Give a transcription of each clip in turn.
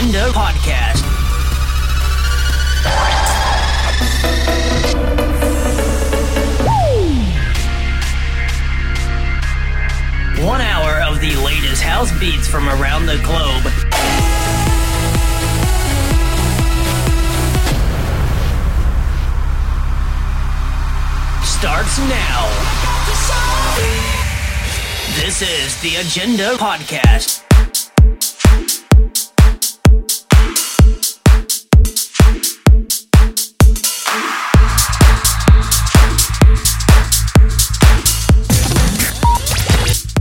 Agenda Podcast. One hour of the latest house beats from around the globe. Starts now. This is the Agenda Podcast.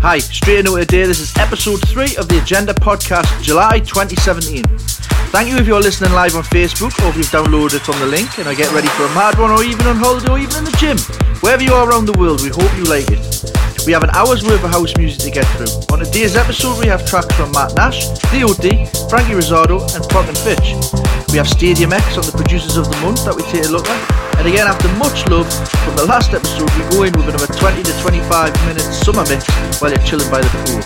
Hi, straight into today. This is episode 3 of the Agenda Podcast, July 2017. Thank you if you're listening live on Facebook or if you've downloaded from the link and are getting ready for a mad one or even on holiday or even in the gym. Wherever you are around the world, we hope you like it. We have an hour's worth of house music to get through. On today's episode, we have tracks from Matt Nash, DOD, Frankie Rosado, and Prok and Fitch. We have Stadium X on the producers of the month that we take a look at. And again, after much love from the last episode, we go in with another 20 to 25 minute summer mix while you're chilling by the pool.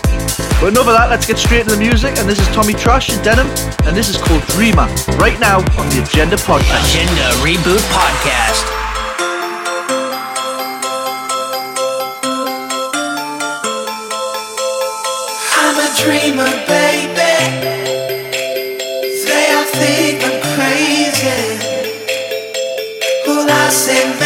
But enough of that, let's get straight into the music. And this is Tommy Trash in Denim, and this is called Dreamer, right now on the Agenda Podcast. Agenda Reboot Podcast. I'm a dreamer, I say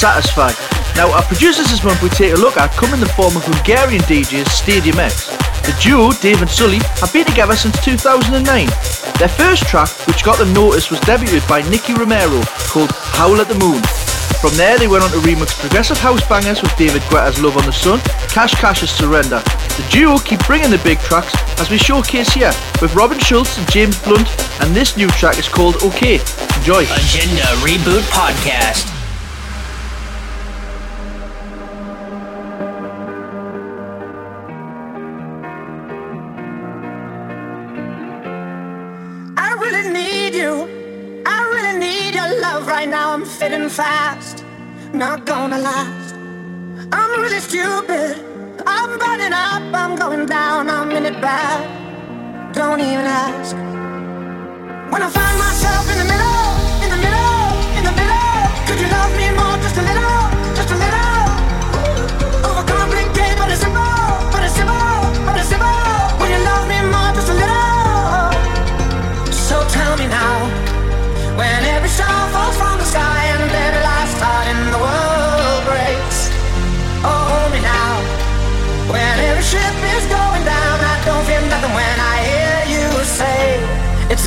Satisfied. Now, our producers this month we take a look at come in the form of Hungarian DJs Stadium X. The duo, Dave and Sully, have been together since 2009. Their first track, which got them noticed, was debuted by Nicky Romero called Howl at the Moon. From there, they went on to remix progressive house bangers with David Guetta's Love on the Sun, Cash Cash's Surrender. The duo keep bringing the big tracks as we showcase here with Robin Schulz and James Blunt, and this new track is called OK. Enjoy. Agenda Reboot Podcast. Fast, not gonna last. I'm really stupid. I'm burning up, I'm going down, I'm in it bad. Don't even ask. When I find myself in the middle, in the middle, in the middle, could you love me more, just a little, just a little?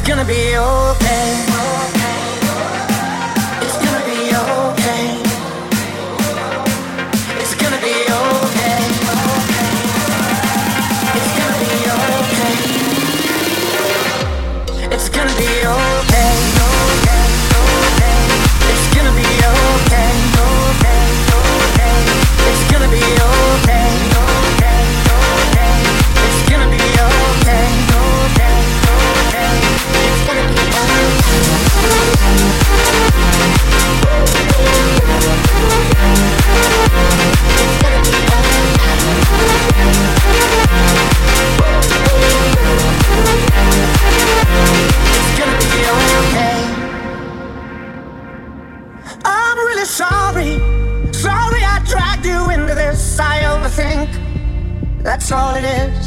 Gonna be okay. That's all it is.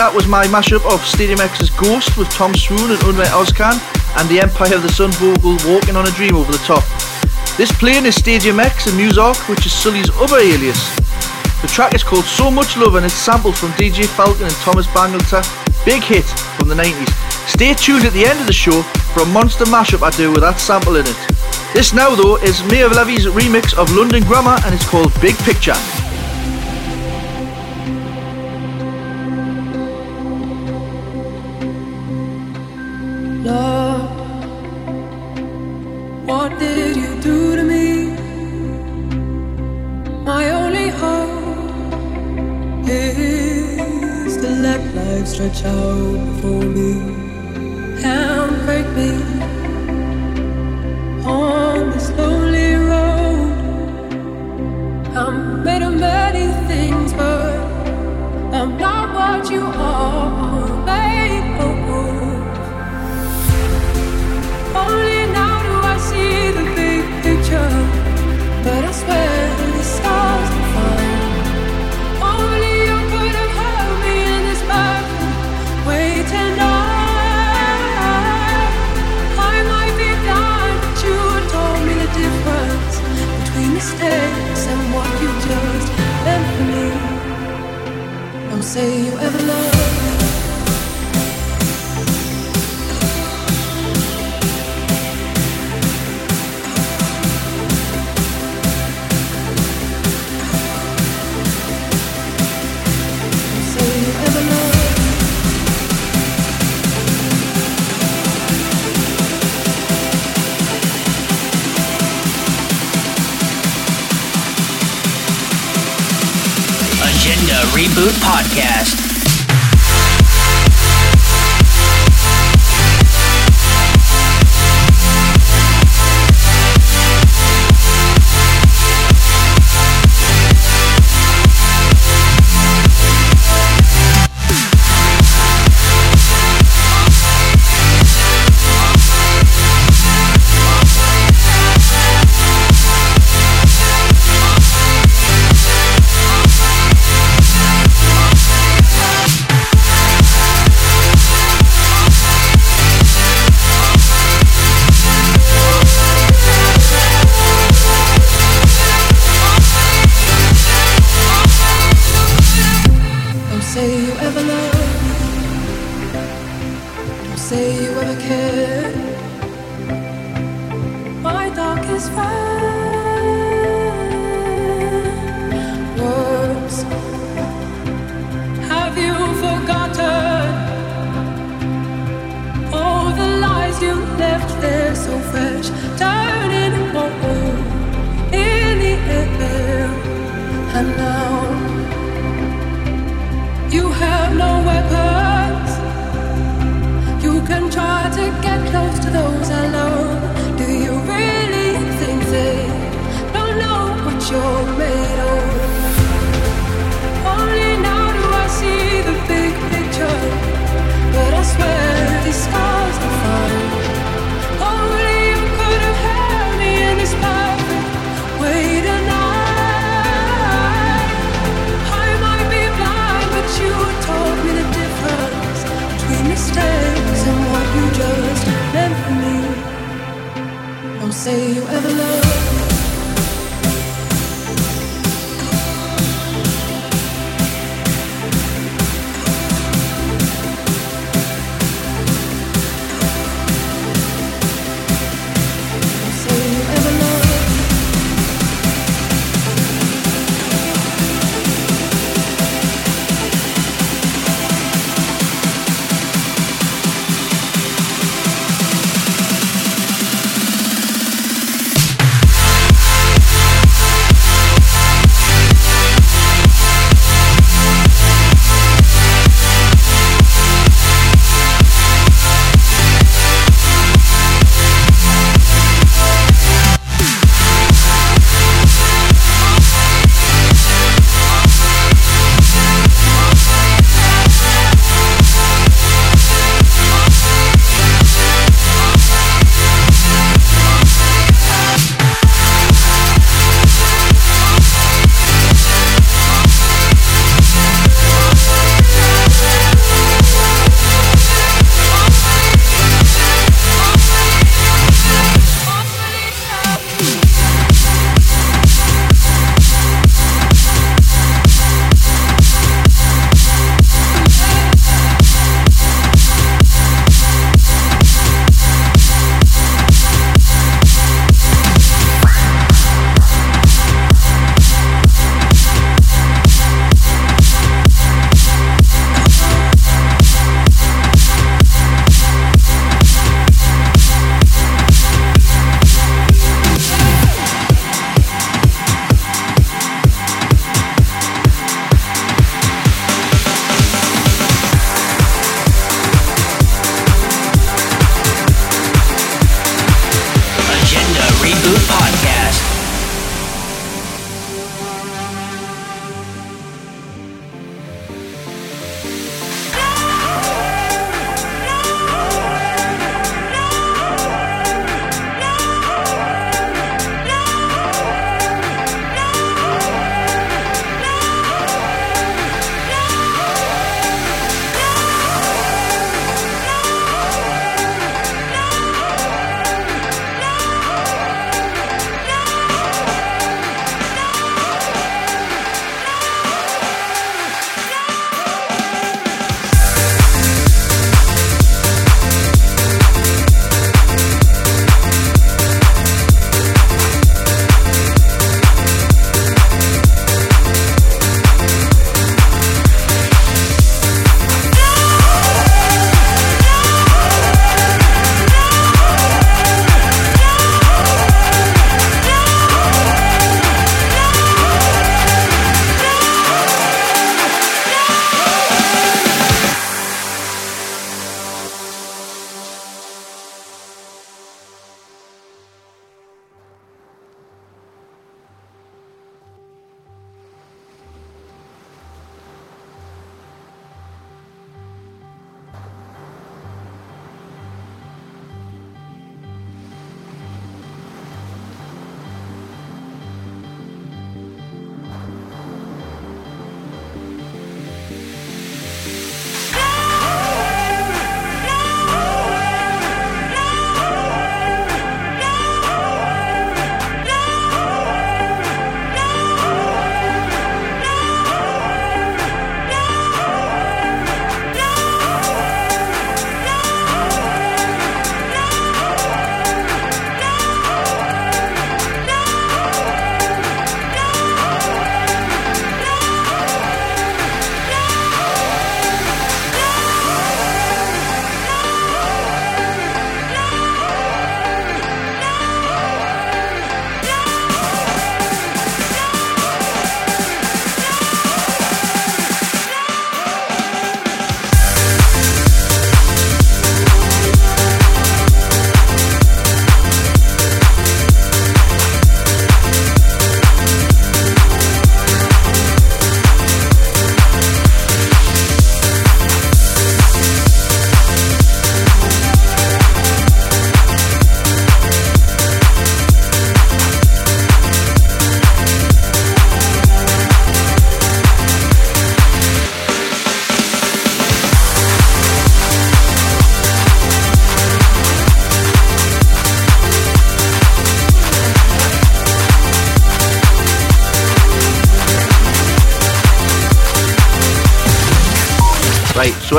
That was my mashup of Stadium X's Ghost with Tom Swoon and Ummet Ozcan, and the Empire of the Sun vocal Walking on a Dream over the top. This playing is Stadium X and Musark, which is Sully's other alias. The track is called So Much Love and it's sampled from DJ Falcon and Thomas Bangalter, big hit from the 90s. Stay tuned at the end of the show for a monster mashup I do with that sample in it. This now though is Maor Levy's remix of London Grammar and it's called Big Picture.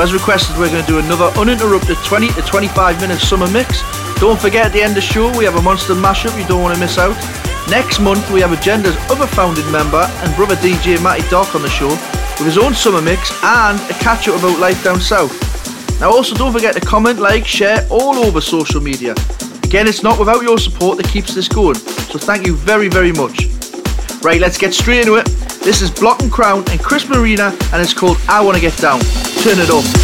As requested, we're going to do another uninterrupted 20 to 25 minute summer mix. Don't forget at the end of the show, we have a monster mashup you don't want to miss out. Next month, we have Agenda's other founding member and brother DJ Matty Doc on the show with his own summer mix and a catch up about life down south. Now, also don't forget to comment, like, share all over social media. Again, it's not without your support that keeps this going, so thank you very, very much. Right, let's get straight into it. This is Block and Crown and Chris Marina, and it's called I Wanna Get Down. Turn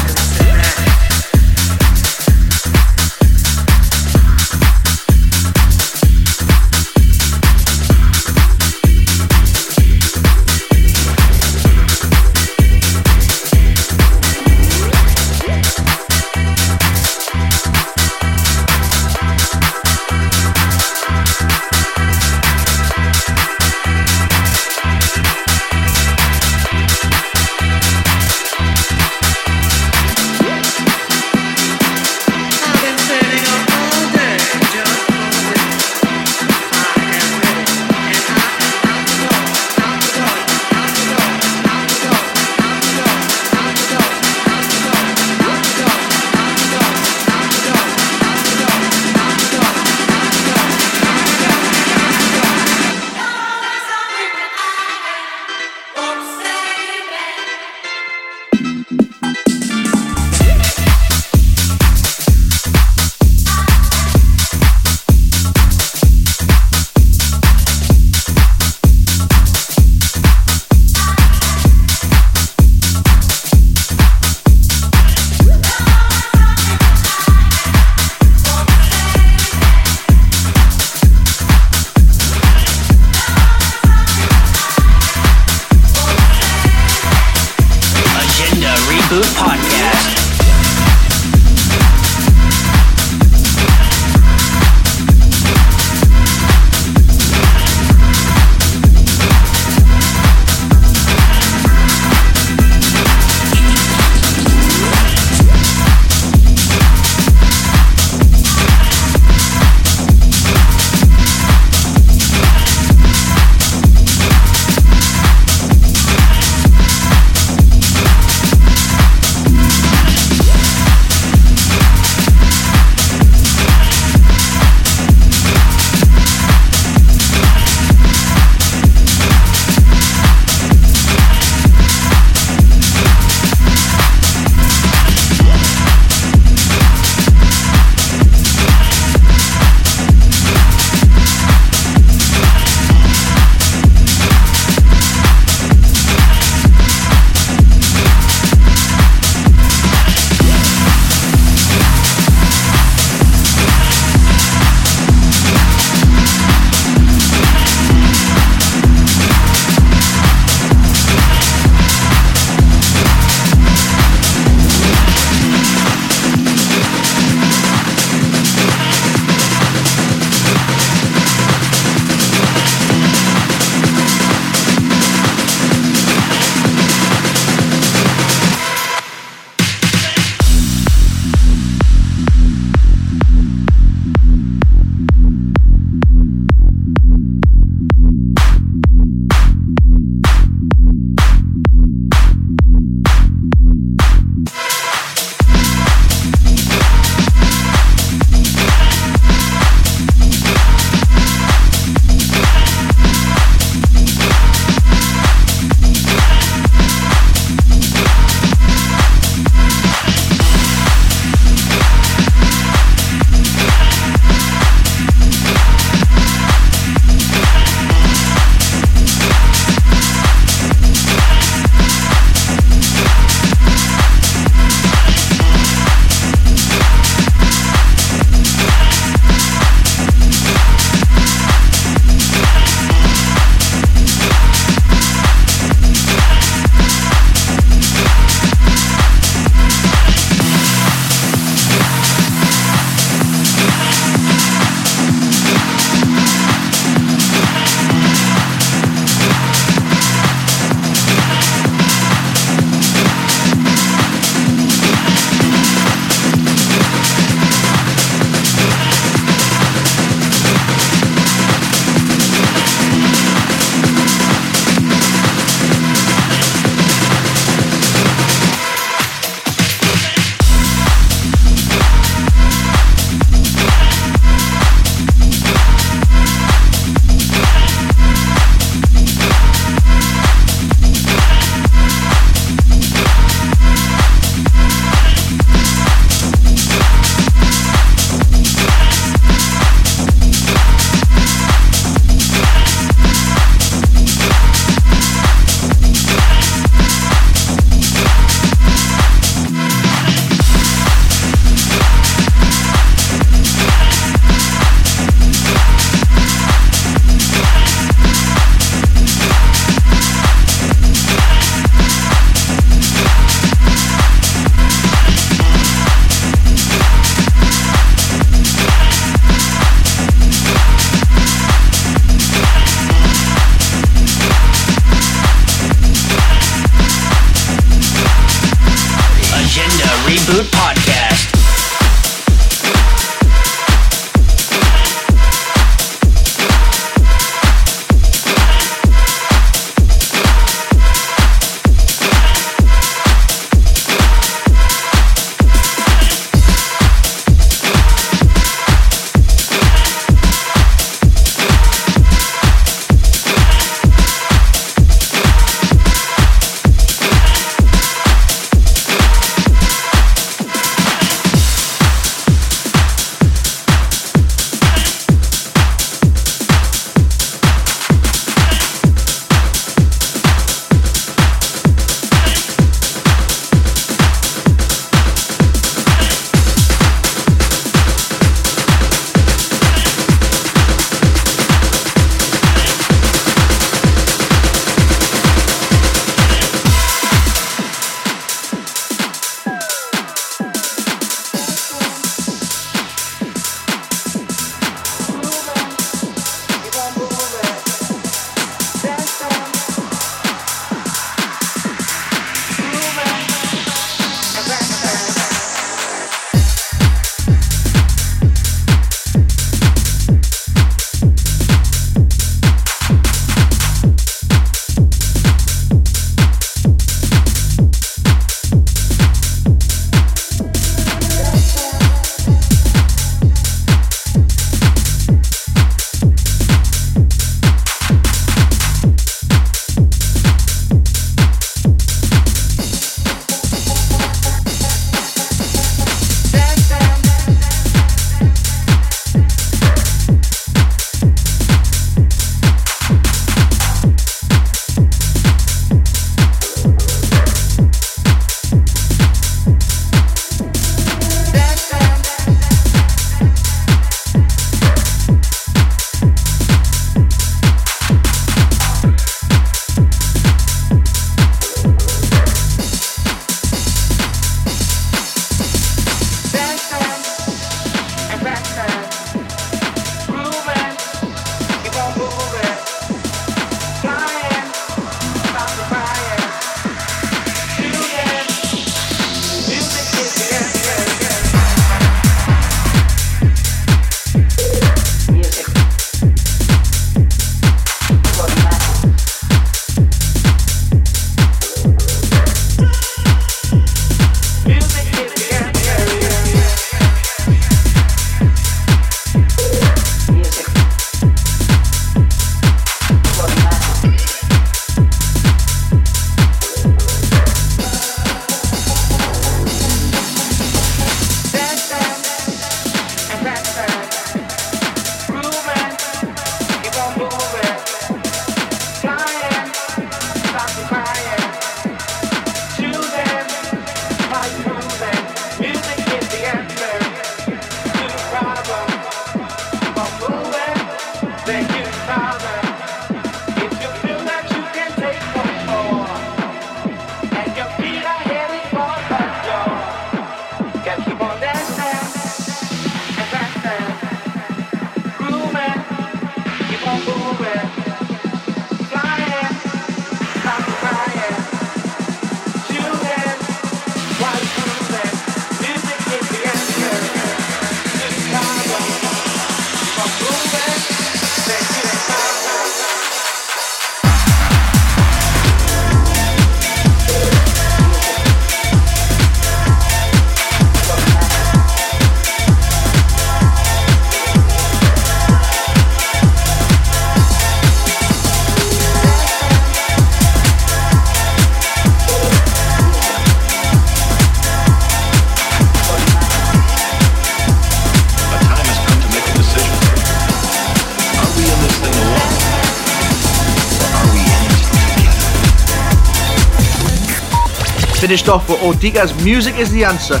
Finished off with Odika's Music is the Answer.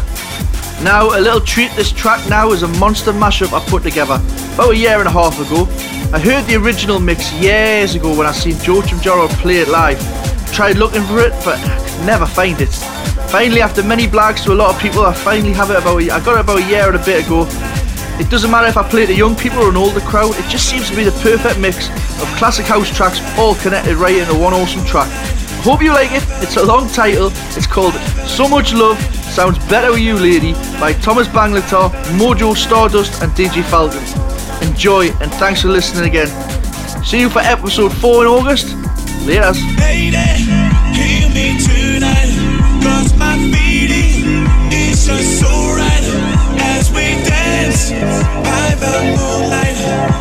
Now, a little treat, this track now is a monster mashup I put together about a year and a half ago. I heard the original mix years ago when I seen Joachim Jarrell play it live. Tried looking for it, but never find it. Finally, after many blags to a lot of people, I finally have it about a, I got it about a year and a bit ago. It doesn't matter if I play to young people or an older crowd, it just seems to be the perfect mix of classic house tracks all connected right into one awesome track. Hope you like it. It's a long title. It's called So Much Love Sounds Better With You Lady by Thomas Bangalter, Modjo Stardust and DJ Falcon. Enjoy and thanks for listening again. See you for episode 4 in August. Later. Lady.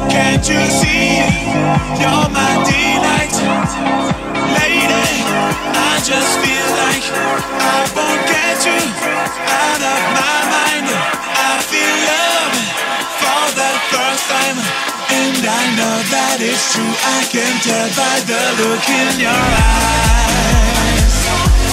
Can't you see? You're my delight. Just feel like I won't get you out of my mind. I feel love for the first time. And I know that it's true. I can tell by the look in your eyes.